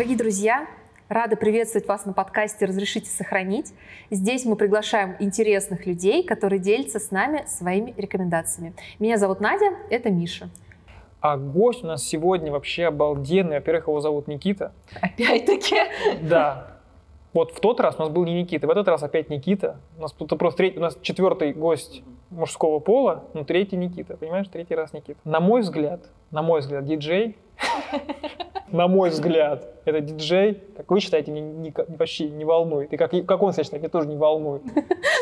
Дорогие друзья, рада приветствовать вас на подкасте «Разрешите сохранить». Здесь мы приглашаем интересных людей, которые делятся с нами своими рекомендациями. Меня зовут Надя, это Миша. А гость у нас сегодня вообще обалденный. Во-первых, его зовут Никита. Опять-таки? Да. Вот в тот раз у нас был не Никита, в этот раз опять Никита. У нас тут просто третий, у нас четвертый гость мужского пола, но третий Никита, понимаешь, третий раз Никита. На мой взгляд, на мой взгляд, диджей, на мой взгляд, это диджей, как вы считаете, не, не, вообще не волнует. И как, как он себя считает, меня тоже не волнует.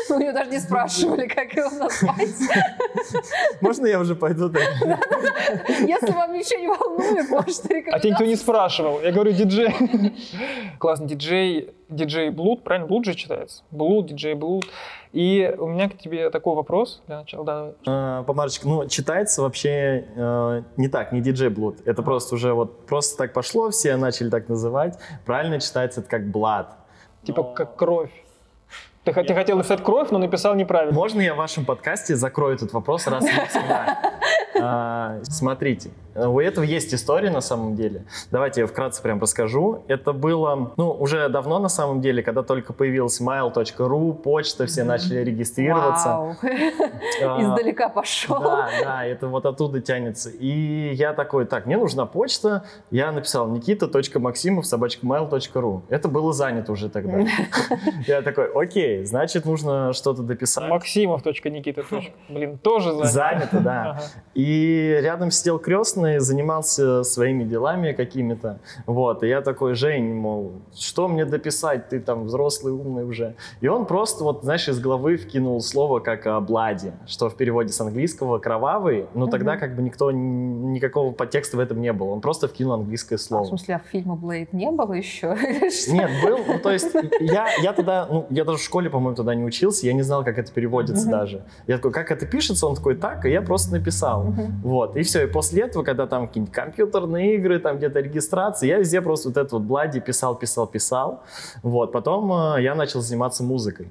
Мы у него даже не спрашивали, как его назвать. Можно я уже пойду? Если вам ничего не волнует, можете А тебя никто не спрашивал. Я говорю, диджей. Классный диджей, диджей Блуд, правильно? Блуд же читается? Блуд, диджей Блуд. И у меня к тебе такой вопрос для начала. Да. А, Помарочка, ну, читается вообще э, не так, не диджей Блуд. Это просто уже вот просто так пошло, все начали так называть. Правильно читается это как Блад. Типа как кровь. Ты, ты хотел написать кровь, но написал неправильно. Можно я в вашем подкасте закрою этот вопрос раз и навсегда? А, смотрите, у этого есть история на самом деле. Давайте я вкратце прям расскажу. Это было, ну, уже давно на самом деле, когда только появилась mail.ru, почта, все начали регистрироваться. Вау. А, Издалека пошел. Да, да, это вот оттуда тянется. И я такой, так, мне нужна почта. Я написал никита.максимов собачкамайл.ру. Это было занято уже тогда. Я такой, окей, значит, нужно что-то дописать. Максимов.никита. Блин, тоже занято. Занято, да. И рядом сидел крестный, занимался своими делами какими-то. Вот, и я такой, Жень, мол, что мне дописать, ты там взрослый, умный уже. И он просто, вот, знаешь, из головы вкинул слово как «блади», что в переводе с английского «кровавый», но тогда как бы никто, никакого подтекста в этом не было. Он просто вкинул английское А, в слово. смысле, а фильма Блейд не было еще? Нет, был, ну, то есть я, я тогда, ну, я даже в школе, по-моему, тогда не учился, я не знал, как это переводится Мгм. даже. Я такой, как это пишется? Он такой, так, и я просто написал. Мгм. Вот, и все, и после этого, когда там какие-нибудь компьютерные игры, там где-то регистрация, я везде просто вот это вот блади писал, писал, писал. Вот, потом э, я начал заниматься музыкой.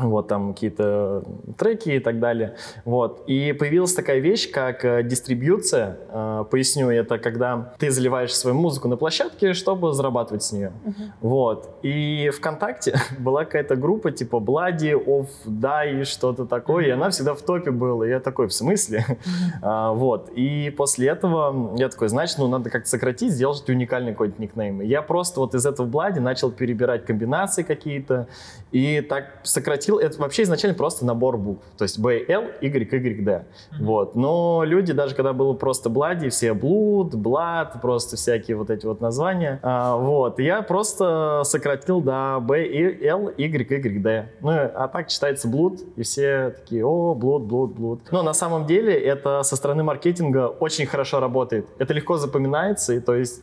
Вот там какие-то треки и так далее. Вот. И появилась такая вещь, как э, дистрибьюция. Э, поясню, это когда ты заливаешь свою музыку на площадке, чтобы зарабатывать с нее. Мгм. Вот. И ВКонтакте была какая-то группа типа Блади, Off, Die, что-то такое, и она всегда в топе была. И я такой, в смысле? А, вот. И после этого я такой, значит, ну надо как-то сократить, сделать уникальный какой-то никнейм. И я просто вот из этого Блади начал перебирать комбинации какие-то, и так сократил. Это вообще изначально просто набор букв. То есть B, L, Y, Y, D. Вот. Но люди, даже когда было просто Блади, все Блуд, Блад, просто всякие вот эти вот названия. А, вот. Я просто сократил до B, L, Y, Y, D. Ну, а так читается Блуд, и все такие, о, Блуд, Блуд, Блуд. Но на самом деле это со стороны маркетинга очень хорошо работает. Это легко запоминается, и то есть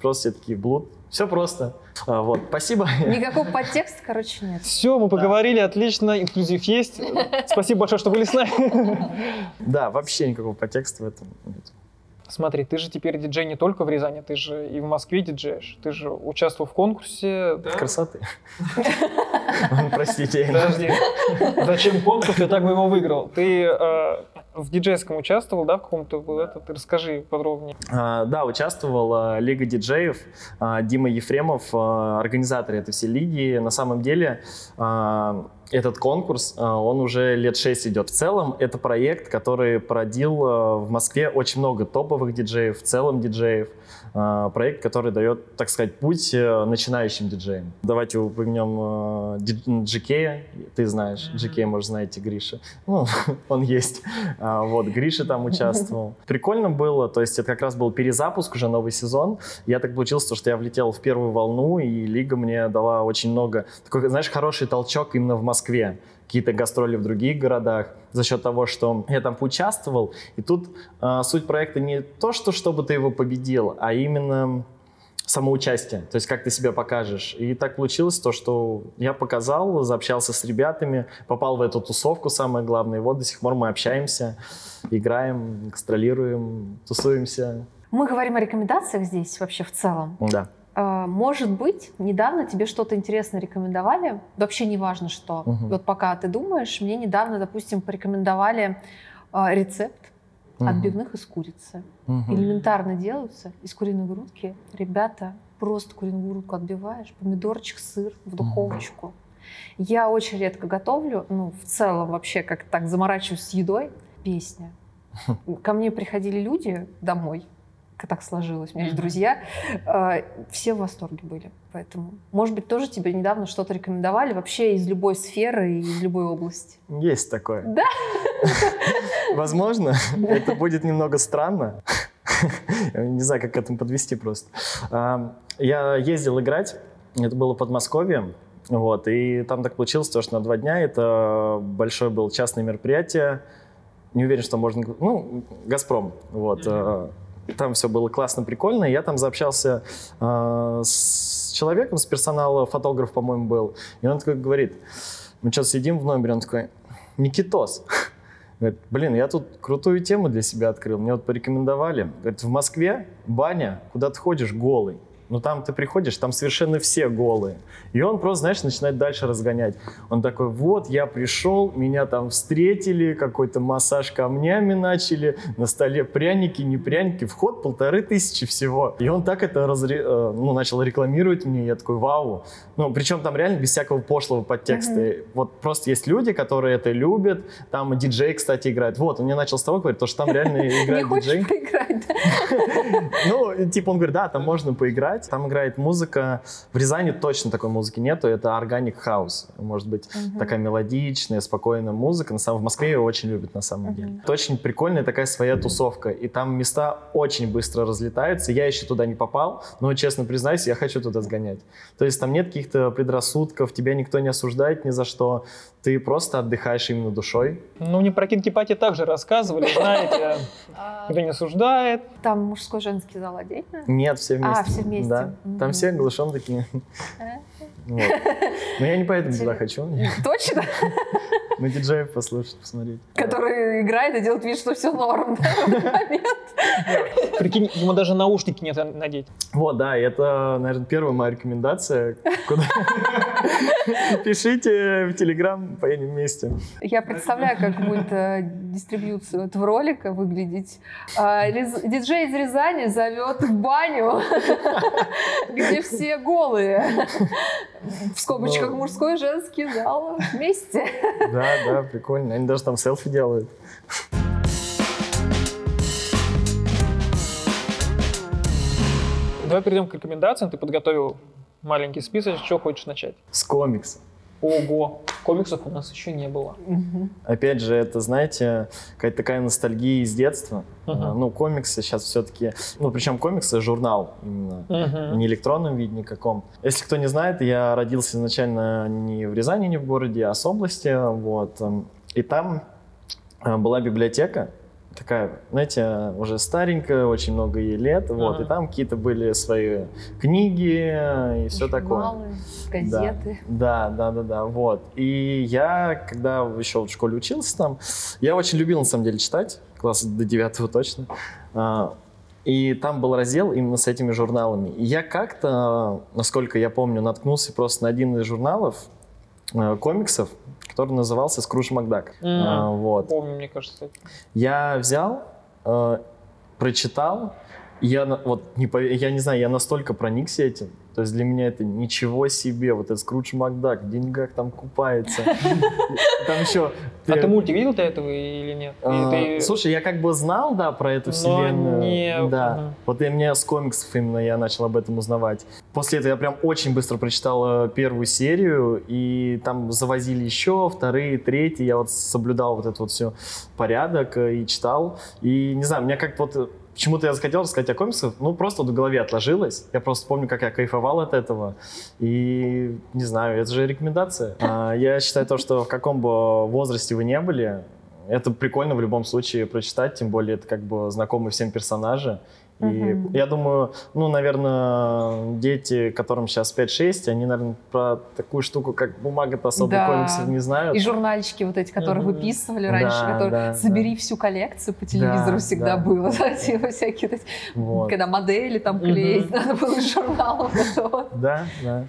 просто все такие Блуд. Все просто. А, вот. Спасибо. Никакого подтекста, короче, нет. Все, мы поговорили, отлично, инклюзив есть. Спасибо большое, что были с нами. Да, вообще никакого подтекста в этом нет. Смотри, ты же теперь диджей не только в Рязани, ты же и в Москве диджеешь. Ты же участвовал в конкурсе. Красоты. Простите. я- Подожди. Зачем конкурс? Ты так бы его выиграл. Ты э, в диджейском участвовал, да, в каком-то был этот? Расскажи подробнее. А, Да, участвовал а, Лига диджеев, а, Дима Ефремов, а, организатор этой всей лиги. На самом деле этот конкурс, он уже лет 6 идет. В целом это проект, который породил в Москве очень много топовых диджеев, в целом диджеев. А, Проект, который дает, так сказать, путь э, начинающим диджеям. Давайте упомянем э, ди- Джикея, ты знаешь, Джикея, может, знаете, Гриша. Ну, он есть. А, Вот, Гриша там участвовал. Прикольно было, то есть это как раз был перезапуск, уже новый сезон. Я так получилось, то, что я влетел в первую волну, и Лига мне дала очень много, такой, знаешь, хороший толчок именно в Москве. Какие-то гастроли в других городах за счет того, что я там поучаствовал. И тут а, суть проекта не то, что чтобы ты его победил, а именно самоучастие, то есть как ты себя покажешь. И так получилось то, что я показал, заобщался с ребятами, попал в эту тусовку, самое главное. И вот до сих пор мы общаемся, играем, гастролируем, тусуемся. Мы говорим о рекомендациях здесь вообще в целом. Да. А, Может быть, недавно тебе что-то интересное рекомендовали, вообще не важно что. Мгм. Вот пока ты думаешь, мне недавно, допустим, порекомендовали а, рецепт Мгм. отбивных из курицы. Мгм. Элементарно делаются из куриной грудки. Ребята, просто куриную грудку отбиваешь, помидорчик, сыр в духовочку. Я очень редко готовлю, ну, в целом вообще как так заморачиваюсь с едой. Песня. Ко мне приходили люди домой, так сложилось, у меня есть друзья, э, все в восторге были. Поэтому, может быть, тоже тебе недавно что-то рекомендовали вообще из любой сферы и из любой области. Есть такое. Да? Возможно, это будет немного странно. Не знаю, как к этому подвести просто. А, Я ездил играть, это было под Подмосковье, вот, и там так получилось, то, что на два дня это большое было частное мероприятие, не уверен, что можно, ну, Газпром, вот, э, там все было классно, прикольно, я там заобщался э, с человеком, с персонала, фотограф, по-моему, был, и он такой говорит, мы что-то сидим в номере, он такой, Никитос, Говорит, блин, я тут крутую тему для себя открыл, мне вот порекомендовали. Говорит, в Москве баня, куда ты ходишь голый. Ну там ты приходишь, там совершенно все голые. И он просто, знаешь, начинает дальше разгонять. Он такой, вот, я пришел, меня там встретили, какой-то массаж камнями начали, на столе пряники, не пряники, вход полторы тысячи всего. И он так это разре- э, ну, начал рекламировать мне, я такой, вау. Ну, причем там реально без всякого пошлого подтекста. Вот просто есть люди, которые это любят, там диджей, кстати, играет. Вот, он мне начал с того говорить, то, что там реально Не играет хочешь диджей. поиграть? да? Ну, типа он говорит, да, там можно поиграть. Там играет музыка. В Рязани точно такой музыки нету. Это Organic House. Может быть, Мгм. такая мелодичная, спокойная музыка. На самом в Москве ее очень любят на самом Мгм. деле. Это очень прикольная такая своя тусовка. И там места очень быстро разлетаются. Я еще туда не попал, но, честно признаюсь, я хочу туда сгонять. То есть там нет каких-то предрассудков, тебя никто не осуждает ни за что. Ты просто отдыхаешь именно душой. Ну, мне про кинки-пати также рассказывали, знаете, А, никто не осуждает. Там мужской женский зал отдельно? Нет, все вместе. А, все вместе. Да. Там все голышом такие. Э, Вот. Но я не поэтому туда хочу. Точно? На диджеев послушать, посмотреть. Который играет и делает вид, что все норм. Прикинь, ему даже наушники нет надеть. Вот, да, это, наверное, первая моя рекомендация. Куда- Пишите в Телеграм, поедем вместе. Я представляю, как будет э, дистрибьюция этого ролика выглядеть. А, Диджей из Рязани зовет в баню, где все голые. В скобочках Ну. мужской и женский зал вместе. Да, да, прикольно. Они даже там селфи делают. Давай перейдем к рекомендациям. Ты подготовил маленький список, с чего хочешь начать. С комикса. Ого, комиксов у нас еще не было. Опять же, это, знаете, какая-то такая ностальгия из детства. А, Ну, комиксы сейчас все-таки... Ну, причем комиксы — журнал именно. Мгм. не электронном виде никаком. Если кто не знает, я родился изначально не в Рязани, не в городе, а с области, вот. И там э, была библиотека, такая, знаете, уже старенькая, очень много ей лет, вот. Ага. И там какие-то были свои книги и все такое. Журналы, газеты. Да, да, да, да, вот. И я, когда еще в школе учился там, я очень любил, на самом деле, читать, класса до девятого точно. А, И там был раздел именно с этими журналами. И я как-то, насколько я помню, наткнулся просто на один из журналов э, комиксов, который назывался «Скрудж Макдак». А, Вот. Помню, мне кажется. Я взял, э, прочитал, я, вот, не, пов- я не знаю, я настолько проникся этим. То есть для меня это ничего себе, вот этот Скрудж Макдак в деньгах там купается. Там еще... А ты мультик видел до этого или нет? А, Слушай, я как бы знал, да, про эту вселенную. Да. Вот и мне с комиксов именно я начал об этом узнавать. После этого я прям очень быстро прочитал э, первую серию, и там завозили еще вторые, третьи. Я вот соблюдал вот этот вот все порядок э, и читал. И не знаю, меня как-то вот э, Почему-то я захотел рассказать о комиксах, ну, просто вот в голове отложилось. Я просто помню, как я кайфовал от этого. И, не знаю, это же рекомендация. А, Я считаю то, что в каком бы возрасте вы не были, это прикольно в любом случае прочитать, тем более это как бы знакомые всем персонажи. И Мгм. я думаю, ну, наверное, дети, которым сейчас 5-6, они, наверное, про такую штуку, как бумага-то особо Да. комиксов не знают. И журнальчики вот эти, которые выписывали раньше, Да, которые да, собери всю коллекцию по телевизору Да, всегда да, было, да, да, да. типа всякие, вот когда модели там клеить, надо было из вот. Да, да.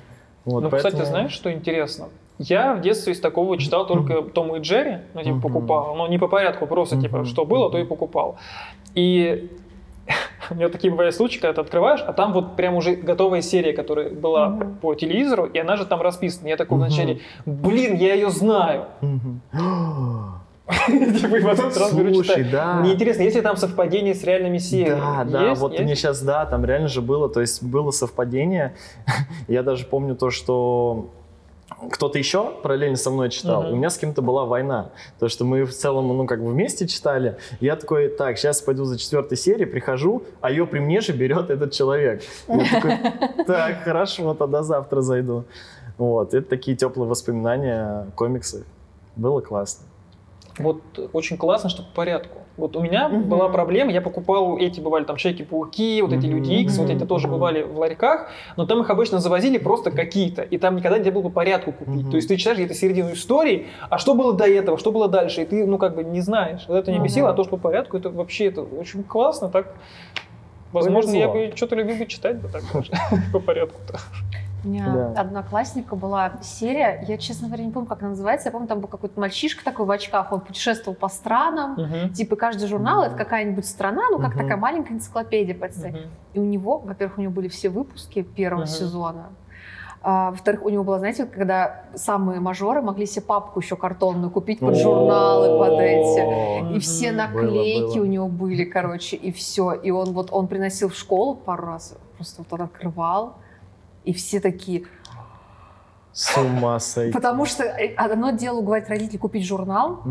Вот, ну, поэтому- кстати, знаешь, что интересно? Я в детстве из такого читал только Том и Джерри, ну, типа, покупал. Но не по порядку, просто, типа, что было, то и покупал. И у меня такие бывают случаи, когда ты открываешь, а там вот прям уже готовая серия, которая была Мгм. по телевизору, и она же там расписана. Я такой Мгм. вначале, блин, я ее знаю. Типа, и потом сразу беру Слушай, читать. да. Мне интересно, есть ли там совпадение с реальными сериями? Да, да, Есть? вот Есть? мне сейчас, да, там реально же было, то есть было совпадение. Я даже помню то, что кто-то еще параллельно со мной читал, и у меня с кем-то была война. То, что мы в целом, ну, как бы вместе читали. Я такой, так, сейчас пойду за четвертой серией, прихожу, а ее при мне же берет этот человек. Я такой, так, хорошо, тогда завтра зайду. Вот, это такие теплые воспоминания о комиксах. Было классно. Вот очень классно, что по порядку. Вот у меня Мгм. была проблема, я покупал эти, бывали там Человеки-пауки, вот эти. Люди Икс, вот эти тоже бывали в ларьках, но там их обычно завозили просто какие-то, и там никогда нельзя было по порядку купить. То есть ты читаешь где-то середину истории, а что было до этого, что было дальше, и ты, ну, как бы не знаешь. Вот это не бесило, а то, что по порядку, это вообще это очень классно, так... Возможно, я Повезло. бы что-то любил бы читать бы так по порядку-то. У меня Да. одноклассника была серия, я, честно говоря, не помню, как она называется, я помню, там был какой-то мальчишка такой в очках, он путешествовал по странам, Мгм. типа каждый журнал это Мгм. какая-нибудь страна, ну как Мгм. такая маленькая энциклопедия, представь. Мгм. И у него, во-первых, у него были все выпуски первого Мгм. сезона. А, во-вторых, у него было, знаете, когда самые мажоры могли себе папку еще картонную купить под журналы, под эти. И все наклейки у него были, короче, и все. И он вот он приносил в школу пару раз, просто вот он открывал, и все такие. С ума сойти. Потому что э, одно дело уговорить родителей купить журнал.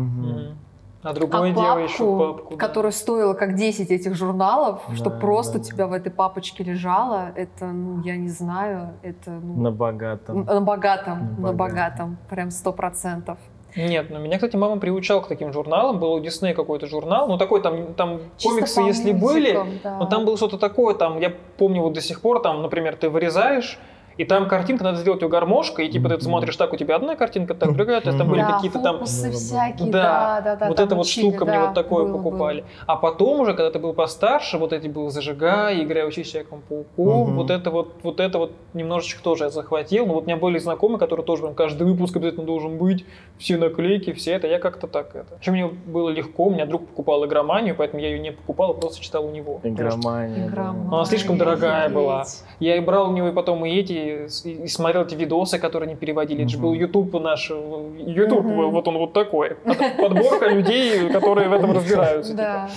А другое а дело еще папку, папку. да. которая стоила как 10 этих журналов, что Да, просто да, у тебя в этой папочке лежало, это, ну, я не знаю, это, ну, На богатом. на богатом, На на богатом. богатом, прям сто процентов. Нет, ну меня, кстати, мама приучала к таким журналам. Был у Дисней какой-то журнал. Ну, такой там, там Чисто комиксы, если были, мультикам, да. но там было что-то такое, там, я помню вот до сих пор, там, например, ты вырезаешь, и там картинка, надо сделать ее гармошкой, и типа ты смотришь, так, у тебя одна картинка, так, другая, то есть там были да, какие-то там... было. всякие, Да, да, да, вот эта вот учили, штука мне да, вот такое было, покупали. было. А потом уже, когда ты был постарше, вот эти был зажигай, учись всякому пауку, Мгм. вот это вот, вот это вот немножечко тоже я захватил. Но вот у меня были знакомые, которые тоже прям каждый выпуск обязательно должен быть, все наклейки, все это. Я как-то так это. Еще мне было легко, у меня друг покупал игроманию, поэтому я ее не покупал, а просто читал у него. Потому что Игромания. Игромания, Она слишком дорогая была. офигеть. Я и брал у него и потом и эти, и, и смотрел эти видосы, которые они переводили. Это же был YouTube наш, YouTube, Мгм. вот он вот такой. Под- Подборка людей, которые в этом разбираются. типа. Да,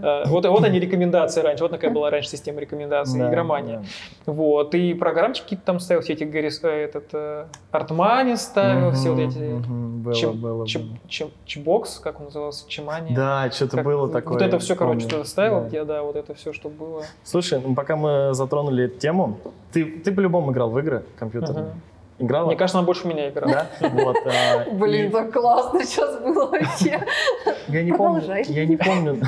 да. Э, Вот, вот они рекомендации раньше, вот такая была раньше система рекомендаций, Да, игромания. да. Вот, и программчики какие-то там ставил, все эти Гаррис, э, этот, э, Артмани ставил, все вот эти, Было, чем- было, чем- было. чем- чебокс, как он назывался, чемани. Да, что-то Как- было вот такое. это все, короче, что ставил, Да. где, да, вот это все, что было. Слушай, ну, пока мы затронули эту тему, ты, ты по-любому играл в игры компьютерные? Мгм. Играла? Мне кажется, она больше меня играла. Да? Вот, а, Блин, и так классно сейчас было вообще. я не помню, продолжай. я не помню,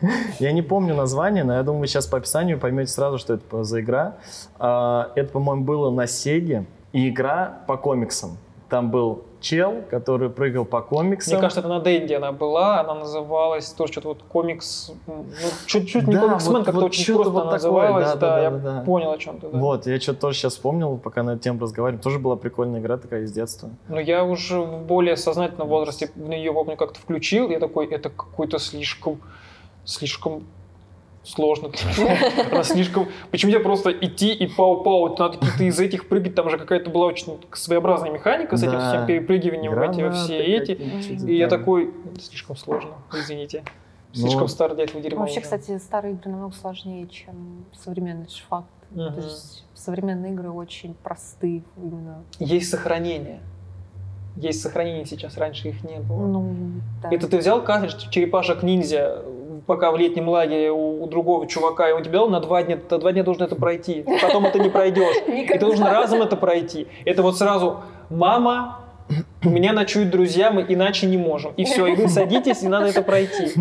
я не помню название, но я думаю, вы сейчас по описанию поймете сразу, что это за игра. А, Это, по-моему, было на Сеге, и игра по комиксам. Там был чел, который прыгал по комиксам. Мне кажется, это на Денде она была, она называлась тоже что-то вот комикс, ну, чуть-чуть не Да, комиксмен, вот- как-то вот очень просто вот она такое, называлась, да, да, да, я да, да. понял о чем ты, да. Вот, я что-то тоже сейчас вспомнил, пока на эту тему разговариваем. Тоже была прикольная игра такая из детства. Но я уже в более сознательном возрасте в ее, помню, как-то включил, я такой, это какой-то слишком, слишком сложно. Она слишком... Почему тебе просто идти и пау-пау, надо какие-то из этих прыгать, там же какая-то была очень своеобразная механика с этим всем перепрыгиванием эти все эти. И я такой, «Это слишком сложно, извините. Ну, Слишком стар для этого дерьма. Вообще, уже». кстати, старые игры намного сложнее, чем современные, это же факт. Мгм. То есть современные игры очень простые именно. Есть сохранение. Есть сохранение сейчас, раньше их не было. Ну, да. Это ты взял картридж черепашек ниндзя, пока в летнем лагере у, у другого чувака, и он тебе дал на два дня, ты два дня должен это пройти. Потом это не пройдешь. И ты должен разом это пройти. Это вот сразу мама, у меня ночуют друзья, мы иначе не можем. И все, и вы садитесь, и надо это пройти.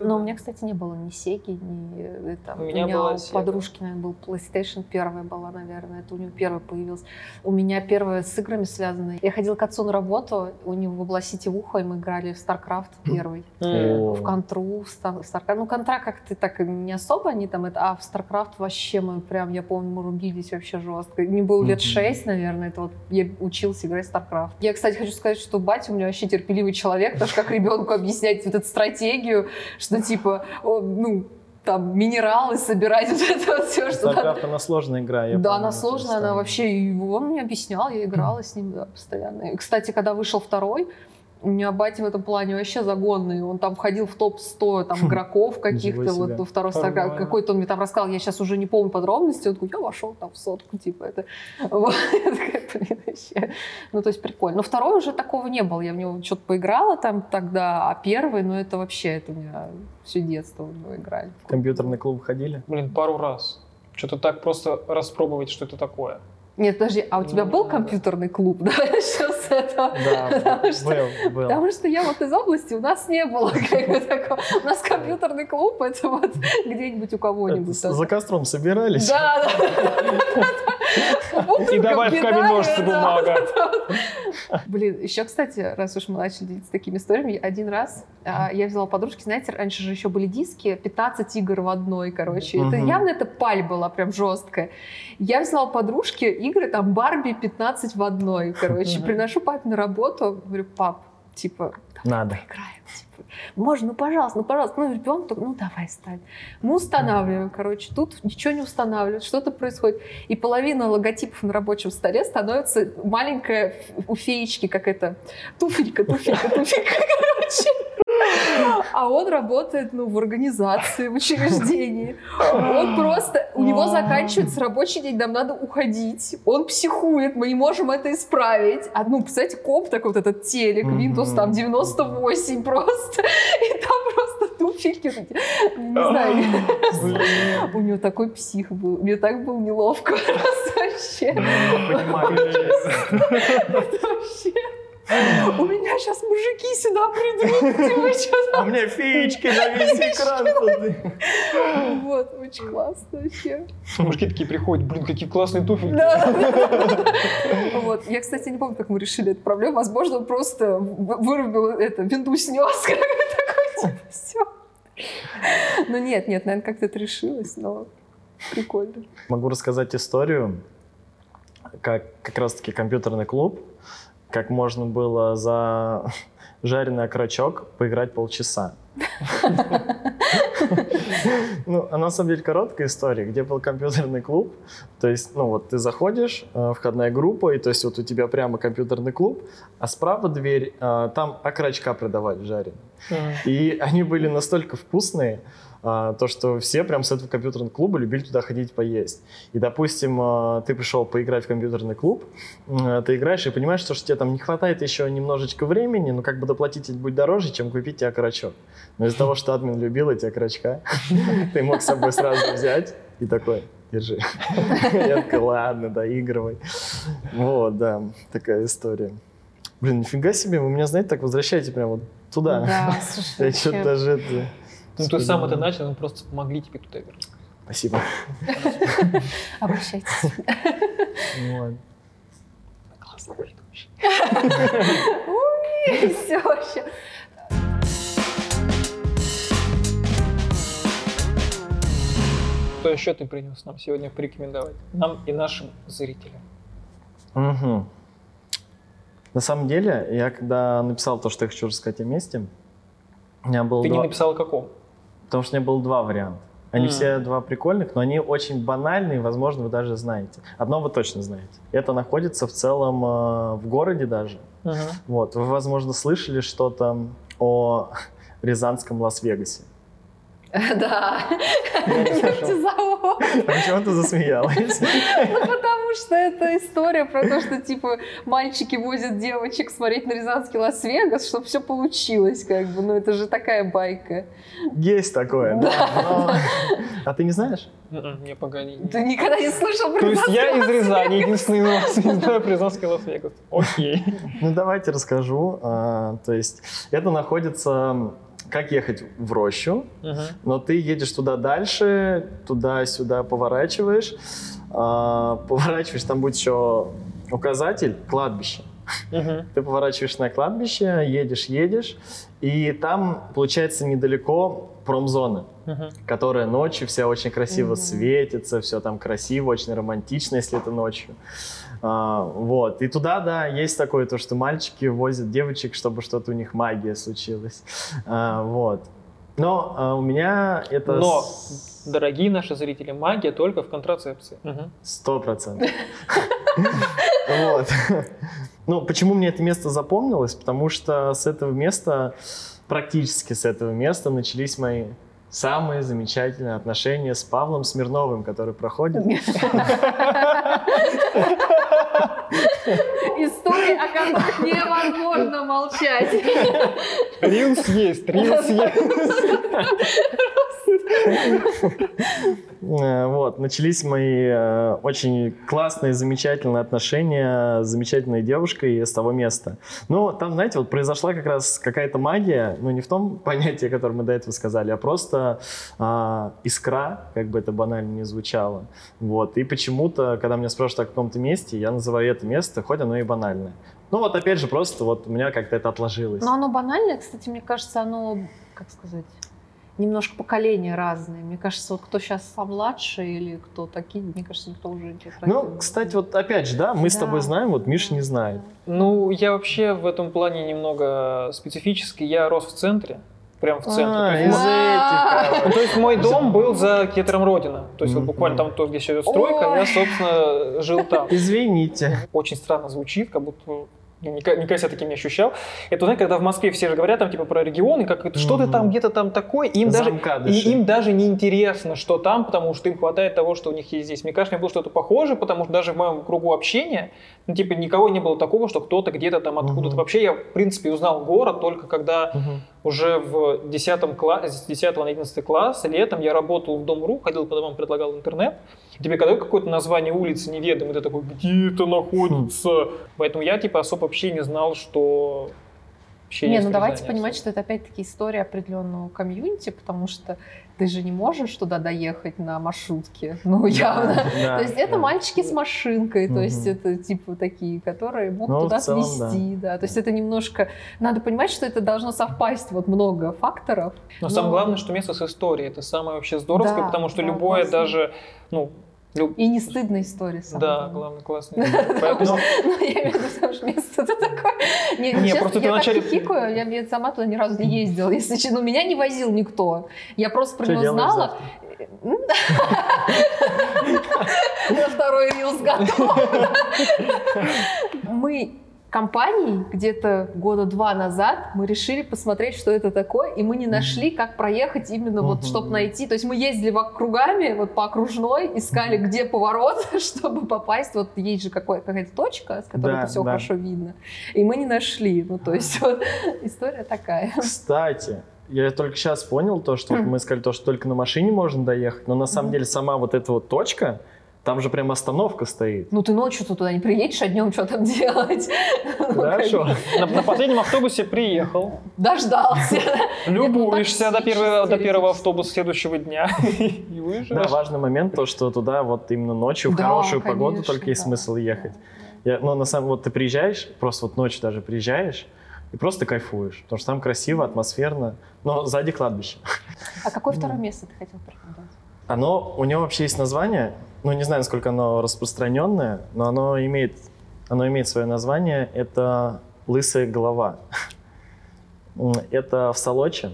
Но у меня, кстати, не было ни Сеги, ни э, это. У меня была у Sega. подружки, наверное, был PlayStation первая была, наверное. Это у него первая появилась. У меня первая с играми связанная. Я ходила к отцу на работу, у него была сетевуха, и мы играли в StarCraft первый. В контру, в в StarCraft. Ну, контра как-то так не особо они там это, а в StarCraft вообще мы прям, я помню, мы рубились вообще жестко. Мне было лет шесть, наверное, это вот я учился играть в StarCraft. Я, кстати, хочу сказать, что батя у меня вообще терпеливый человек, потому что как ребенку объяснять вот эту стратегию, что типа, ну, там, минералы собирать, вот это вот все, что. StarCraft, она сложная игра. я Да, помню, она сложная, она вообще, и он мне объяснял, я играла с ним, да, постоянно. И, кстати, когда вышел второй, у меня батя в этом плане вообще загонный. Он там входил в топ-100 там, игроков каких-то. Вот ну, второй. Нормально. Какой-то он мне там рассказал, я сейчас уже не помню подробности. Он такой, я вошел там в сотку, типа это. Вот. Я такая, блин, вообще. Ну, то есть прикольно. Но второй уже такого не было. Я в него что-то поиграла там тогда, а первый, ну, это вообще, это у меня все детство в него играли. В компьютерный клуб ходили? Блин, пару раз. Что-то так просто распробовать, что это такое. Нет, подожди, а у тебя был компьютерный клуб? Давай начнем с этого. Да, Потому что- был, был. Потому что я вот из области, у нас не было как бы такого. У нас компьютерный клуб, это вот где-нибудь у кого-нибудь. За костром собирались? Да, да. И давай в камень, ножницы, бумага. Блин, еще, кстати, раз уж мы начали делиться такими историями, один раз а, я взяла подружки, знаете, раньше же еще были диски, 15 игр в одной, короче. Это явно это паль была прям жесткая. Я взяла подружки игры, там, Барби 15 в одной, короче. Приношу папе на работу, говорю, пап, типа, Надо. поиграем. Типа, можно, ну, пожалуйста, ну, пожалуйста. Ну, ребенок, ну, давай, стань. Мы устанавливаем, короче. Тут ничего не устанавливают, что-то происходит. И половина логотипов на рабочем столе становится маленькая у феечки, как это, туфелька, туфелька, туфелька, короче. А он работает, ну, в организации, в учреждении. Он просто, у него заканчивается рабочий день, нам надо уходить. Он психует, мы не можем это исправить. А, ну, представляете, комп такой вот этот телек. Windows там 98 просто. И там просто туфельки. эти. Не знаю. Блин. У него такой псих был. Мне так было неловко. Вообще. Понимаю. Это вообще. У меня сейчас мужики сюда придут. А у меня феечки на весь экран. Вот, очень классно вообще. Мужики такие приходят, блин, какие классные туфельки. Да. Вот. Я, кстати, не помню, как мы решили эту проблему. Возможно, он просто вы- вырубил это, винду снес. Такой, типа, все. Ну нет, нет, наверное, как-то это решилось, но прикольно. Могу рассказать историю, как как раз-таки компьютерный клуб, как можно было за жареный окорочок поиграть полчаса. Ну, а на самом деле короткая история, где был компьютерный клуб. То есть, ну вот ты заходишь, э, входная группа, и то есть вот у тебя прямо компьютерный клуб, а справа дверь, э, там окорочка продавали жареные. И они были настолько вкусные, то, что все прям с этого компьютерного клуба любили туда ходить поесть. И, допустим, а, ты пришел поиграть в компьютерный клуб, м, ты играешь и понимаешь, что, тебе там не хватает еще немножечко времени, но как бы доплатить будет дороже, чем купить тебе окорочок. Но из-за того, что админ любил эти окорочка, ты мог с собой сразу взять и такой, держи. Я такой, ладно, доигрывай. Вот, да, такая история. Блин, нифига себе, вы меня, знаете, так возвращаете прям вот туда. Да, слушай, Я что-то даже это... Ну, ты сам это начал, мы просто помогли тебе туда вернуть. Спасибо. Обращайтесь. Классно, вообще. Все вообще. Что еще ты принес нам сегодня порекомендовать? Нам и нашим зрителям. Мгм. На самом деле, я когда написал то, что я хочу рассказать о месте, у меня было Ты не два... написал о каком? Потому что у меня было два варианта. Они М. все два прикольных, но они очень банальные, возможно, вы даже знаете. Одно вы точно знаете. Это находится в целом э, в городе даже. Вот, вы, возможно, слышали что-то о Рязанском Лас-Вегасе. Да. А почему ты засмеялась? Ну, потому что это история про то, что, типа, мальчики возят девочек смотреть на Рязанский Лас-Вегас, чтобы все получилось, как бы. Ну, это же такая байка. Есть такое, да. А ты не знаешь? Мгм, Не, погоди. Ты никогда не слышал про То есть я из Рязани, единственный не знаю про Рязанский Лас-Вегас. Окей. Ну, давайте расскажу. А, То есть это находится как ехать в рощу, Мгм. но ты едешь туда дальше, туда-сюда поворачиваешь, а, поворачиваешь, там будет еще указатель кладбище. Мгм. Ты поворачиваешь на кладбище, едешь, едешь, и там, получается, недалеко промзона, Мгм. которая ночью вся очень красиво Мгм. светится, все там красиво, очень романтично, если это ночью. А, вот. И туда, да, есть такое, то, что мальчики возят девочек, чтобы что-то у них магия случилась. А, вот. Но а, у меня это... Но, с- дорогие наши зрители, магия только в контрацепции. Сто процентов. Вот. Ну, почему мне это место запомнилось? Потому что с этого места, практически с этого места начались мои самые замечательные отношения с Павлом Смирновым, который проходит. Истории, о которых невозможно молчать. Рилс есть, рилс есть. Э, Вот, начались мои э, очень классные, замечательные отношения с замечательной девушкой с того места. Ну, там, знаете, вот произошла как раз какая-то магия, ну, не в том понятии, которое мы до этого сказали, а просто а, искра, как бы это банально не звучало. Вот, и почему-то, когда меня спрашивают о каком-то месте, я называю это место, хоть оно и банальное. Ну, вот опять же, просто вот у меня как-то это отложилось. Но оно банальное, кстати, мне кажется, оно, как сказать, немножко поколения разные. Мне кажется, вот кто сейчас младше или кто такие, мне кажется, никто уже не Ну, кстати, вот опять же, да, мы с Да. тобой знаем, вот Миша не знает. Ну, я вообще в этом плане немного специфический. Я рос в центре, прям в центре. А, То есть из мой- этих, Ну, то есть мой дом был за кетером Родина. То есть вот буквально там, то, где сейчас стройка, Ой. я, собственно, жил там. Извините. Очень странно звучит, как будто никогда, себя таким не ощущал. Это, знаете, когда в Москве все же говорят там типа про регионы, как это, что ты Мгм. там где-то там такой, и им даже и им даже не интересно, что там, потому что им хватает того, что у них есть здесь. Мне кажется, мне было что-то похоже, потому что даже в моем кругу общения, ну, типа, никого не было такого, что кто-то где-то там откуда-то. Мгм. Вообще, я, в принципе, узнал город только когда Мгм. уже в 10 классе, с 10 на 11 класс, летом я работал в Дом.ру, ходил по домам, предлагал интернет. Тебе когда какое-то название улицы неведомое, ты такой, где это находится? Поэтому я, типа, особо вообще не знал, что вообще Не, ну давайте понимать, что это опять-таки история определенного комьюнити, потому что ты же не можешь туда доехать на маршрутке, ну явно. То есть это мальчики с машинкой, то есть это типа такие, которые могут Ну, туда отвезти, да. То есть это немножко, надо понимать, что это должно совпасть вот много факторов. Но самое Ну, главное, что место с историей. Это самое вообще здоровское, потому что любое даже, ну, люб- И не стыдная история. самое да, главное. главное, классно. Поэтому Ну, я имею в виду, потому что место это такое. Не, Не, честно, просто ты я вначале- так хихикаю, я, я сама туда ни разу не ездила, если честно. Ну, меня не возил никто. Я просто про него знала. На второй рилс готов. Мы компанией где-то года два назад мы решили посмотреть, что это такое, и мы не нашли, как проехать именно вот, чтобы найти. То есть мы ездили кругами, вот по окружной, искали, где поворот, чтобы попасть. Вот есть же какой- какая-то точка, с которой Да, это все да. хорошо видно. И мы не нашли. Ну, то есть вот история такая. Кстати, я только сейчас понял то, что вот мы сказали то, что только на машине можно доехать, но на самом деле сама вот эта вот точка, там же прям остановка стоит. Ну, ты ночью туда не приедешь, а днем что там делать? Ну, Хорошо. на, на последнем автобусе приехал, Дождался. любуешься до, первого, до первого автобуса следующего дня и Да, выезжаешь. важный момент то, что туда вот именно ночью в Да, хорошую погоду конечно, только есть да. смысл ехать. Я, ну, на самом вот ты приезжаешь, просто вот ночью даже приезжаешь, и просто кайфуешь, потому что там красиво, атмосферно, но сзади кладбище. А какое второе место ты хотел порекомендовать? Оно, у него вообще есть название, ну не знаю, насколько оно распространенное, но оно имеет, оно имеет свое название, это «Лысая голова». Это в Солоче.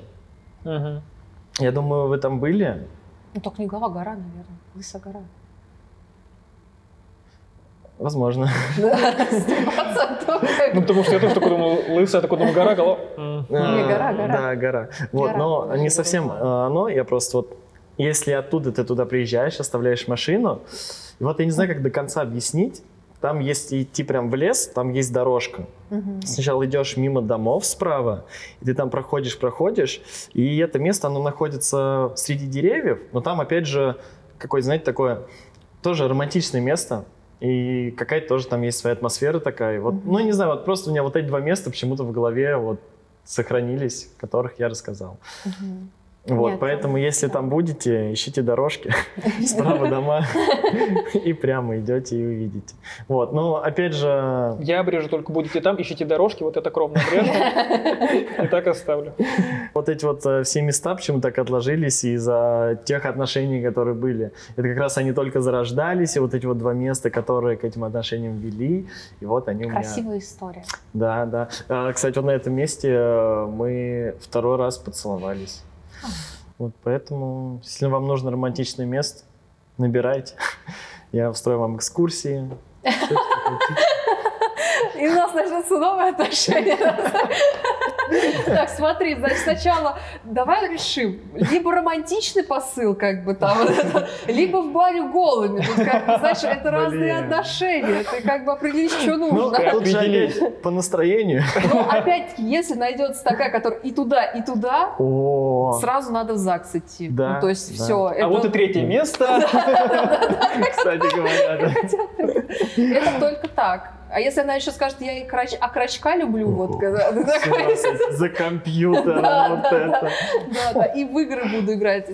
Я думаю, вы там были. Ну, только не голова, гора, наверное. Лысая гора. Возможно. Да. Ну, потому что я тоже такой думал, лысая, такой думаю, гора, голова. Не, гора, А, гора. Да, гора. Вот, но не совсем э, оно. Я просто вот, если оттуда ты туда приезжаешь, оставляешь машину, и вот я не знаю, как до конца объяснить. Там есть идти прям в лес, там есть дорожка. Мгм. Сначала идешь мимо домов справа, и ты там проходишь, проходишь, и это место, оно находится среди деревьев, но там, опять же, какое-то, знаете, такое тоже романтичное место, и какая-то тоже там есть своя атмосфера такая. Вот, Мгм. ну, не знаю, вот просто у меня вот эти два места почему-то в голове вот сохранились, которых я рассказал. Мгм. Вот, Нет, поэтому, там- если там если там будете, ищите дорожки, справа дома, и прямо идете и увидите. Вот, но опять же, Я обрежу, только будете там, ищите дорожки, вот это кровно обрежу. И так оставлю. вот эти вот э, все места почему так отложились из-за тех отношений, которые были. Это как раз они только зарождались, и вот эти вот два места, которые к этим отношениям вели, и вот они у меня... Красивая история. Да, да. А, Кстати, вот на этом месте э, мы второй раз поцеловались. Вот поэтому, если вам нужно романтичное место, набирайте. Я устрою вам экскурсии. И у нас начнутся новые отношения. Так, смотри, значит, сначала давай решим. Либо романтичный посыл, как бы там, либо в баню голыми. Тут, как бы, знаешь, это разные отношения. Ты как бы определись, что Ну, нужно. тут же по настроению. Но опять-таки, если найдется такая, которая и туда, и туда, сразу надо в ЗАГС идти. Да, Ну, то есть все. А вот и третье место. кстати говоря, да. Это только так. А если она еще скажет, я и крач... а крачка люблю, вот когда За компьютером вот это. Да, да, и в игры буду играть.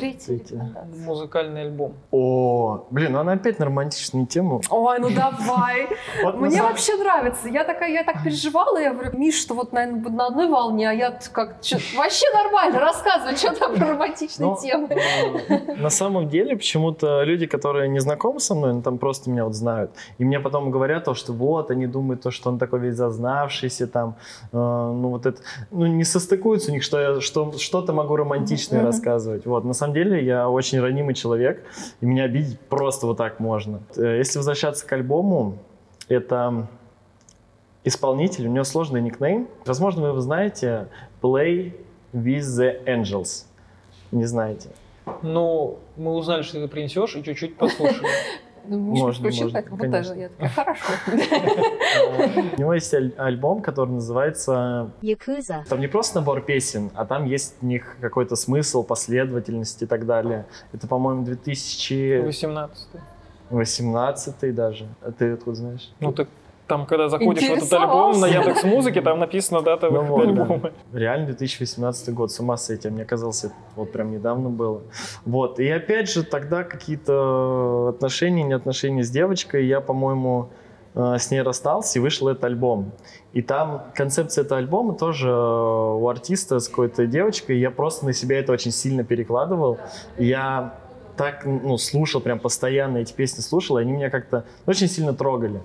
Третий Третий. рекомендация. Музыкальный альбом. О, блин, ну она опять на романтичную тему. Ой, ну давай. Мне вообще нравится. Я такая, я так переживала, я говорю, Миш, что вот, наверное, на одной волне, а я как вообще нормально, рассказывай, что там про романтичные Ну, темы. э, На самом деле, почему-то люди, которые не знакомы со мной, ну, там просто меня вот знают, и мне потом говорят то, что вот, они думают то, что он такой весь зазнавшийся, там, э, ну вот это, ну не состыкуется у них, что я что, что-то могу романтичное рассказывать. Вот, на самом деле я очень ранимый человек, и меня обидеть просто вот так можно. Э, Если возвращаться к альбому, это исполнитель, у него сложный никнейм. Возможно, вы его знаете, Play with the Angels. Не знаете. Ну, мы узнали, что ты принесешь, и чуть-чуть послушали. Ну, Можно, включил можно, так, вот конечно. даже. Я такая, хорошо. У него есть аль- альбом, который называется... Yakuza. Там не просто набор песен, а там есть в них какой-то смысл, последовательность и так далее. Это, по-моему, 2018 18 даже. А ты откуда знаешь? Ну, так там, когда заходишь в этот альбом на Яндекс Музыке, там написана дата Ну выхода вот, да. альбома. Реально 2018 год, с ума сойти. Мне казалось, это вот прям недавно было. Вот, и опять же, тогда какие-то отношения, не отношения с девочкой, я, по-моему, э, с ней расстался, и вышел этот альбом. И там концепция этого альбома тоже э, у артиста с какой-то девочкой, я просто на себя это очень сильно перекладывал. Я так, ну, слушал, прям постоянно эти песни слушал, и они меня как-то очень сильно трогали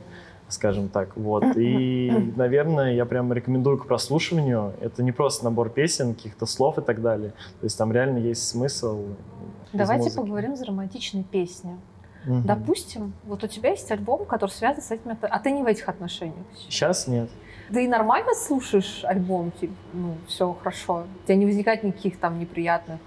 скажем так, вот. И, наверное, я прям рекомендую к прослушиванию. Это не просто набор песен, каких-то слов и так далее. То есть там реально есть смысл. Давайте музыки. поговорим за романтичные песни. Мгм. Допустим, вот у тебя есть альбом, который связан с этими... А ты не в этих отношениях. Сейчас нет. Да и нормально слушаешь альбом, типа, ну, все хорошо. У тебя не возникает никаких там неприятных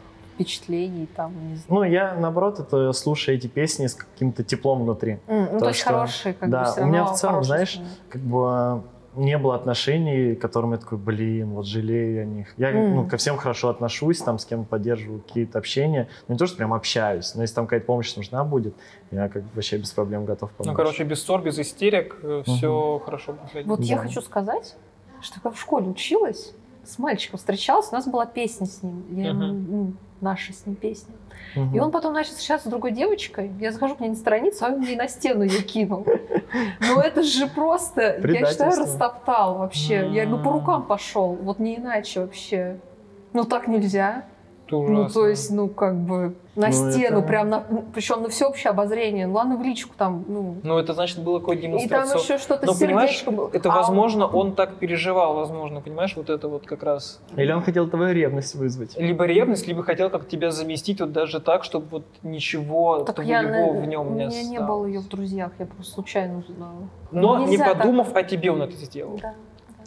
впечатлений, там, не знаю. Ну, я, наоборот, это слушаю эти песни с каким-то теплом внутри. М, ну, то, то есть что- хорошие, как да, бы, всё у меня в целом, знаешь, воспоминания. Как бы не было отношений, к которым я такой, блин, вот жалею я о них. Я М. ну, ко всем хорошо отношусь, там с кем поддерживаю какие-то общения. Но не то, что прям общаюсь, но если там какая-то помощь нужна будет, я как бы вообще без проблем готов помочь. Ну, короче, без ссор, без истерик, все хорошо будет. Вот я Да. хочу сказать, что я в школе училась, с мальчиком встречалась, у нас была песня с ним. Я ну, наша с ним песня. Мгм. И он потом начал встречаться с другой девочкой. Я захожу к ней на страницу, а он мне на стену ее кинул. Ну это же просто, я считаю, растоптал вообще. Я бы по рукам пошел, вот не иначе вообще. Ну так нельзя. Это Ну ужасно. то есть, ну как бы на Ну, стену, это- прям на, причем на всеобщее обозрение. Ну ладно в личку там, ну. Ну, это значит, было какое-то И там еще что-то Но с понимаешь, сердечком было. это, А возможно, он так переживал, возможно, понимаешь, вот это вот как раз. Или он хотел твою ревность вызвать. Либо ревность, либо хотел как тебя заместить вот даже так, чтобы вот ничего Так твоего я, в нем у не меня не осталось. было ее в друзьях, я просто случайно узнала. Но не Нельзя так. подумав о тебе, он это сделал. Да.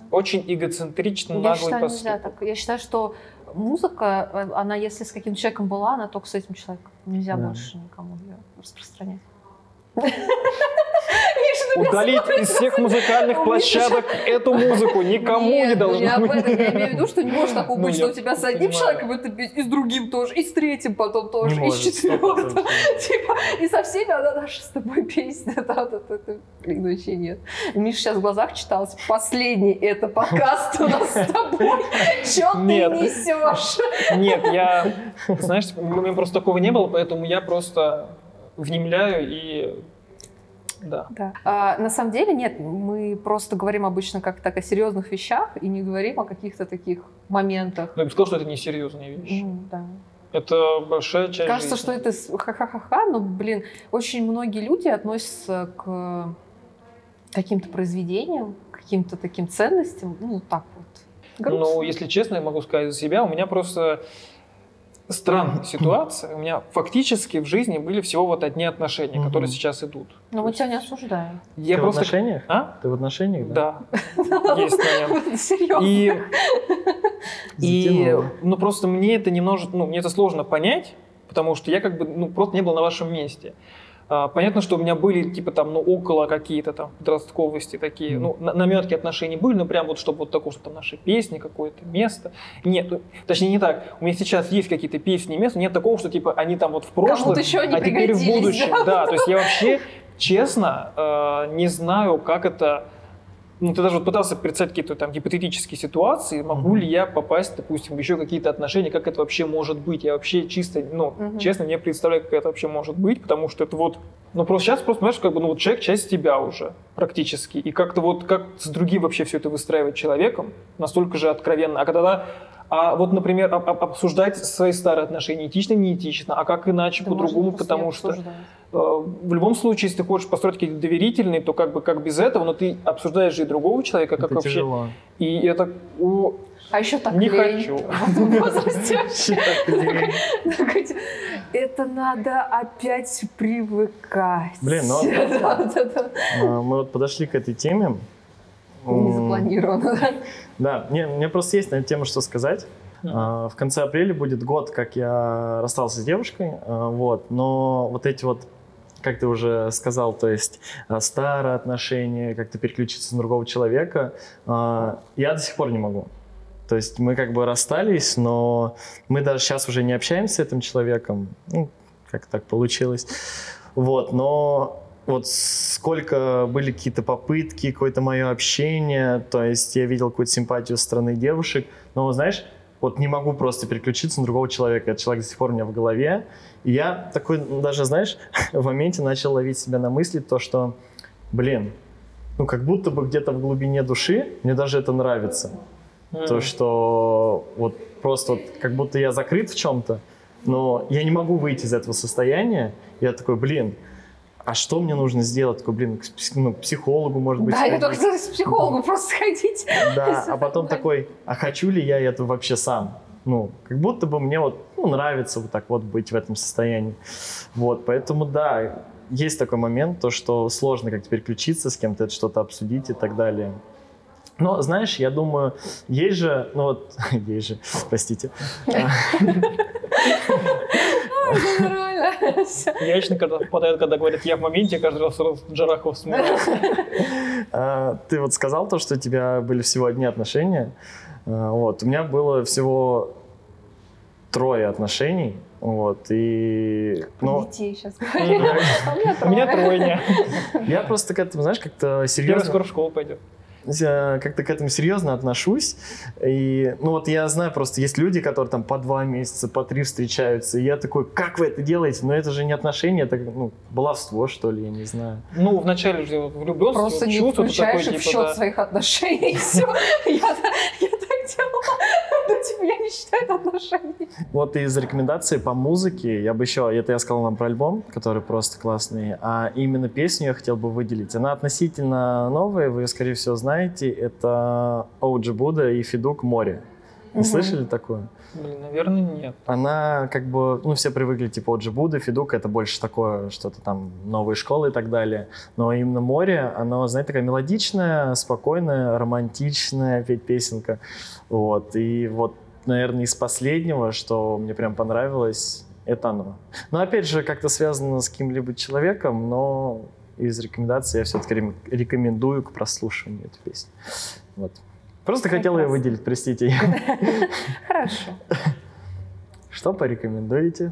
Очень эгоцентрично, Я наглый считаю, поступок. нельзя так. Я считаю, что музыка, э, она если с каким человеком была, она только с этим человеком. Нельзя Да. больше никому ее распространять. Меня удалить из всех музыкальных площадок эту музыку. Никому не ну должно быть. я имею в виду, что не может такого Ну, быть, что у тебя с одним человеком это и с другим тоже, и с третьим потом тоже, и с четвертым. 100%. Типа, и со всеми она наша с тобой песня. Да, да, да, да. Блин, вообще нет. Миша сейчас в глазах читалось. Последний это подкаст у нас с тобой. Че ты несешь? Нет, я, знаешь, у меня просто такого не было, поэтому я просто внемляю и да. Да. А, на самом деле нет, мы просто говорим обычно как так о серьезных вещах и не говорим о каких-то таких моментах. Но я бы сказал, что это не серьезные вещи. Ну, да. Это большая часть Кажется, жизни. что это ха-ха-ха-ха, но, блин, очень многие люди относятся к каким-то произведениям, каким-то таким ценностям, ну, так вот. Грустно. Ну, если честно, я могу сказать за себя, у меня просто странная ситуация. У меня фактически в жизни были всего вот одни отношения, Мгм. которые сейчас идут. Но мы тебя не осуждаем. Я Ты в просто... отношениях? А? Ты в отношениях, да? Да. Есть момент. Серьезно. И, и ну просто мне это немножко, ну мне это сложно понять, потому что я как бы ну просто не был на вашем месте. А, Понятно, что у меня были типа там, ну, около какие-то там подростковости такие, ну, на- наметки отношений были, но прям вот чтобы вот такое, что там наши песни, какое-то место. Нет, ну, точнее не так. У меня сейчас есть какие-то песни, места, нет такого, что типа они там вот в прошлом, а теперь в будущем. да? Да, то есть я вообще, честно, э, не знаю, как это ну, ты даже вот пытался представить какие-то там гипотетические ситуации, могу Мгм. ли я попасть, допустим, в еще какие-то отношения, как это вообще может быть. Я вообще чисто, ну, Мгм. честно, не представляю, как это вообще может быть, потому что это вот, ну, просто сейчас просто, понимаешь, как бы, ну, вот человек часть тебя уже практически, и как-то вот, как с другим вообще все это выстраивать человеком, настолько же откровенно. А когда, а вот, например, об- об- обсуждать свои старые отношения этично, неэтично, а как иначе, Да по-другому, потому что обсуждать. Э, в любом случае, если ты хочешь построить какие-то доверительные, то как бы как без этого, но ты обсуждаешь же и другого человека, как Это вообще. тяжело. И это о, А еще так Не лень хочу. Это надо опять привыкать. Блин, ну, да. А, Мы вот подошли к этой теме. Не запланировано, да? Да, мне, мне просто есть на эту тему что сказать. А, В конце апреля будет год, как я расстался с девушкой, а, вот. Но вот эти вот, как ты уже сказал, то есть а, старые отношения, как-то переключиться на другого человека, а, я до сих пор не могу. То есть мы как бы расстались, но мы даже сейчас уже не общаемся с этим человеком. Ну, как так получилось. Вот, но вот сколько были какие-то попытки, какое-то мое общение, то есть я видел какую-то симпатию со стороны девушек, но, знаешь, вот не могу просто переключиться на другого человека. Этот человек до сих пор у меня в голове. И я такой, даже, знаешь, в моменте начал ловить себя на мысли, то, что, блин, ну, как будто бы где-то в глубине души мне даже это нравится. То, что вот просто вот как будто я закрыт в чем-то, но я не могу выйти из этого состояния. Я такой, блин, а что мне нужно сделать? Такой, блин, к ну, психологу, может быть, Да, я сходить. только хотела с психологом просто сходить. Да, а потом такой, а хочу ли я это вообще сам? Ну, как будто бы мне вот ну, нравится вот так вот быть в этом состоянии. Вот, поэтому да, есть такой момент, то, что сложно как-то переключиться с кем-то, это что-то обсудить и так далее. Но, знаешь, я думаю, есть же, ну вот, есть же, простите, Нормально. Я лично, когда попадает, когда говорят, я в моменте, каждый раз сразу Джарахов смотрю. А, Ты вот сказал то, что у тебя были всего одни отношения. А, Вот. У меня было всего трое отношений. Вот. И... Ну, Детей сейчас. А У меня тройня. я просто к этому, знаешь, как-то Первый серьезно... скоро в школу пойдет. я как-то к этому серьезно отношусь. И, ну вот я знаю, просто есть люди, которые там по два месяца, по три встречаются. И я такой, как вы это делаете? Но это же не отношения, это ну, баловство, что ли, я не знаю. Ну, вначале же влюбленность, Просто не включаешь такой, их в типа, счет да. своих отношений. Все. Я Ну, типа, я не считаю это отношения. Вот из рекомендаций по музыке, я бы еще, это я сказал вам про альбом, который просто классный, а именно песню я хотел бы выделить. Она относительно новая, вы ее, скорее всего, знаете. Это Оуджи Буда и Федук «Море». Не Мгм. слышали такое? Наверное, нет. Она как бы, ну, все привыкли, типа, от Джибуда, Федук, это больше такое, что-то там, новые школы и так далее. Но именно море, оно, знаете, такая мелодичная, спокойная, романтичная опять песенка. Вот, и вот, наверное, из последнего, что мне прям понравилось, это оно. Но, опять же, как-то связано с каким-либо человеком, но из рекомендаций я все-таки рекомендую к прослушиванию эту песню. Вот. Просто хотел ее Прекрасно. выделить, простите. Хорошо. Что порекомендуете?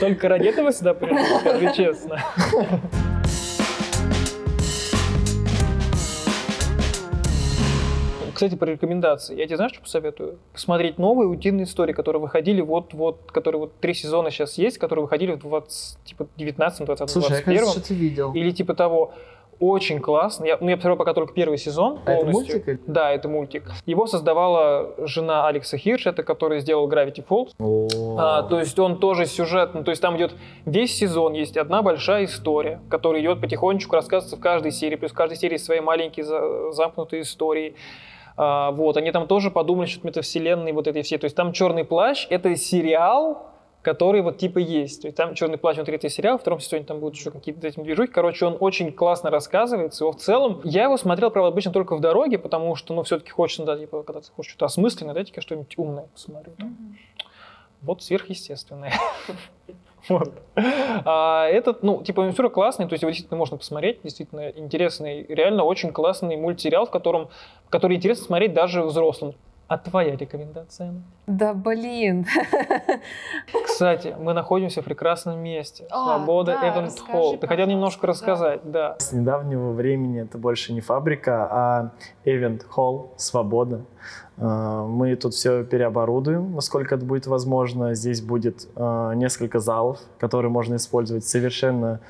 Только ради этого сюда пришел, скажи честно. Кстати, про рекомендации. Я тебе знаешь, что посоветую? Посмотреть новые утиные истории, которые выходили вот-вот, которые вот три сезона сейчас есть, которые выходили в 20, типа 19, 20, Слушай, я, 21. кажется, что-то видел. Или типа того. Очень классно. Я, ну, я посмотрел пока только первый сезон. А это полностью. мультик или- Да, это мультик. Его создавала жена Алекса Хирш, это который сделал Gravity Falls. О. А, то есть он тоже сюжетный, то есть там идет весь сезон, есть одна большая история, которая идет потихонечку, рассказывается в каждой серии, плюс в каждой серии свои маленькие за- замкнутые истории. А, вот, они там тоже подумали, что метавселенной вот этой все. То есть там «Черный плащ» — это сериал, который вот типа есть. То есть там «Черный плащ» внутри это сериал, в втором сезоне там будут еще какие-то этим движухи. Короче, он очень классно рассказывается. Его в целом... Я его смотрел, правда, обычно только в дороге, потому что, ну, все-таки хочется, да, типа, когда ты хочешь что-то осмысленное, дайте-ка что-нибудь умное посмотрю. там. Вот сверхъестественное. Вот. А этот, ну, типа, все классный, то есть его действительно можно посмотреть, действительно интересный, реально очень классный мультсериал, в котором, который интересно смотреть даже взрослым. А твоя рекомендация? Да блин. Кстати, мы находимся в прекрасном месте. А, Свобода да, Эвент расскажи, Холл. Ты хотел немножко рассказать, да. С недавнего времени это больше не фабрика, а Event Hall, Свобода. А, Мы тут все переоборудуем, насколько это будет возможно. Здесь будет а, несколько залов, которые можно использовать совершенно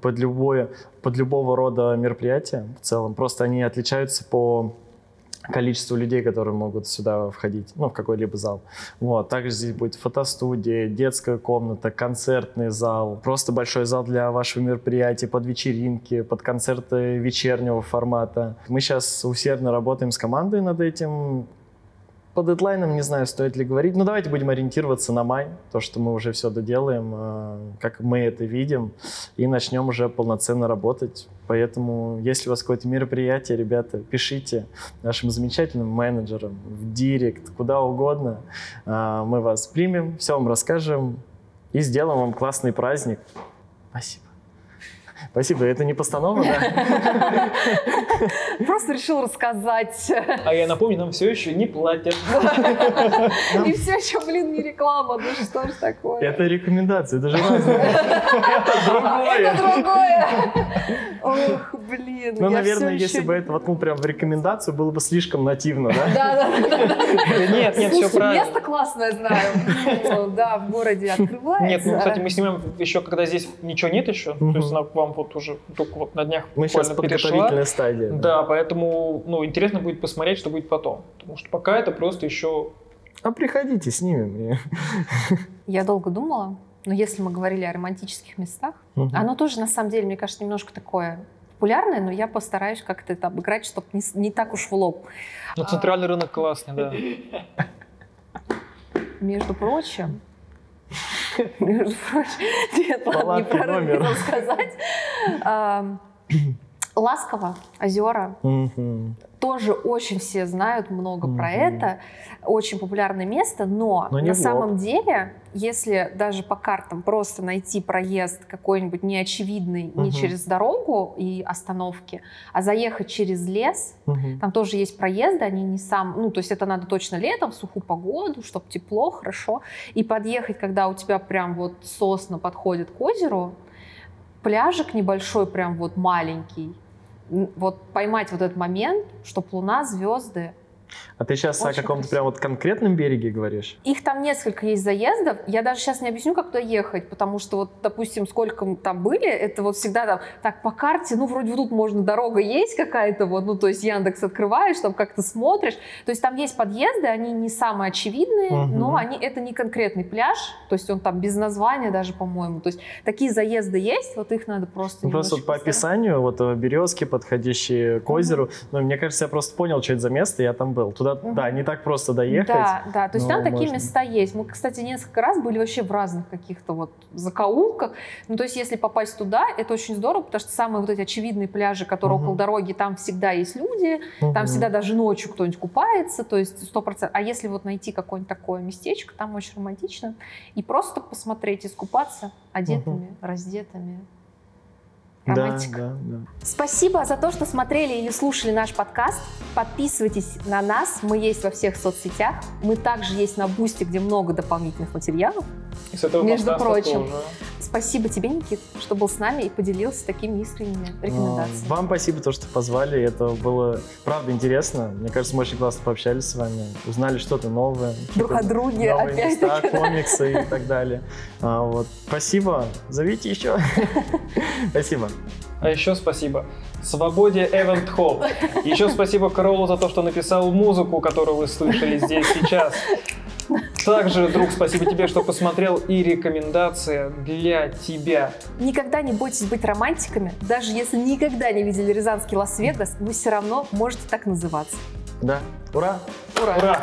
под, любое, под любого рода мероприятия в целом. Просто они отличаются по количеству людей, которые могут сюда входить, ну, в какой-либо зал. Вот. Также здесь будет фотостудия, детская комната, концертный зал, просто большой зал для вашего мероприятия, под вечеринки, под концерты вечернего формата. Мы сейчас усердно работаем с командой над этим. По дедлайнам не знаю, стоит ли говорить. Но давайте будем ориентироваться на май, то, что мы уже все доделаем, э, как мы это видим, и начнем уже полноценно работать. Поэтому, если у вас какое-то мероприятие, ребята, пишите нашим замечательным менеджерам в директ, куда угодно. А, Мы вас примем, все вам расскажем и сделаем вам классный праздник. Спасибо. Спасибо. Это не постанова, да? Просто решил рассказать. А я напомню, нам все еще не платят. И все еще, блин, не реклама. Ну что ж такое? Это рекомендация, это же разное. Это Это другое. другое. Ох, блин. Ну, наверное, если бы это воткнул прям в рекомендацию, было бы слишком нативно, да? Да, да, да. Нет, нет, все правильно. место классное знаю. Ну, Да, в городе открывается. Нет, ну, кстати, мы снимаем еще, когда здесь ничего нет еще, то есть она к вам вот уже только вот на днях Мы сейчас подготовительная стадия. Да, поэтому, ну, интересно будет посмотреть, что будет потом. Потому что пока это просто еще... А приходите, снимем. Я долго думала, но если мы говорили о романтических местах, Мгм. оно тоже, на самом деле, мне кажется, немножко такое популярное, но я постараюсь как-то это обыграть, чтобы не, не так уж в лоб. Ну, центральный рынок классный, да. Между прочим, между прочим, нет, ладно, номер. хотела сказать. Ласково, озера, тоже очень все знают много про это. Очень популярное место, но, Но на самом деле, если даже по картам просто найти проезд какой-нибудь неочевидный не через дорогу и остановки, а заехать через лес, там тоже есть проезды, они не сам, ну, то есть это надо точно летом, в сухую погоду, чтобы тепло, хорошо. И подъехать, когда у тебя прям вот сосна подходит к озеру, пляжик небольшой, прям вот маленький, вот поймать вот этот момент, чтобы луна, звезды. А ты сейчас о Очень каком-то красиво. прям вот конкретном береге говоришь? Их там несколько есть заездов. Я даже сейчас не объясню, как туда ехать, потому что вот, допустим, сколько мы там были, это вот всегда там, так, по карте, ну, вроде тут можно, дорога есть какая-то, вот, ну, то есть Яндекс открываешь, там как-то смотришь. То есть там есть подъезды, они не самые очевидные, Мгм. но они, это не конкретный пляж, то есть он там без названия даже, по-моему. То есть такие заезды есть, вот их надо просто Ну, просто вот по описанию, вот э, березки, подходящие к Мгм. озеру, ну, мне кажется, я просто понял, что это за место, я там был. Туда, Мгм. да, не так просто доехать. Да, да. То есть но там такие можно. места есть. Мы, кстати, несколько раз были вообще в разных каких-то вот закоулках. Ну, то есть если попасть туда, это очень здорово, потому что самые вот эти очевидные пляжи, которые Мгм. около дороги, там всегда есть люди, там Мгм. всегда даже ночью кто-нибудь купается, то есть сто процентов. А если вот найти какое-нибудь такое местечко, там очень романтично, и просто посмотреть, искупаться одетыми, раздетыми. Да, Романтика. да, да. Спасибо за то, что смотрели или слушали наш подкаст. Подписывайтесь на нас. Мы есть во всех соцсетях. Мы также есть на Бусте, где много дополнительных материалов. И с этого Между прочим. тоже. Спасибо тебе, Никит, что был с нами и поделился такими искренними рекомендациями. А, Вам спасибо, то, что позвали. Это было, правда, интересно. Мне кажется, мы очень классно пообщались с вами. Узнали что-то новое. Друг о друге, новые опять места, комиксы и так далее. А, вот. Спасибо. Зовите еще. Спасибо. А еще спасибо Свободе Event Hall. Еще спасибо Каролу за то, что написал музыку, которую вы слышали здесь сейчас. Также, друг, спасибо тебе, что посмотрел и рекомендация для тебя. Никогда не бойтесь быть романтиками. Даже если никогда не видели Рязанский Лас-Вегас, вы все равно можете так называться. Да. Ура! Ура! Ура!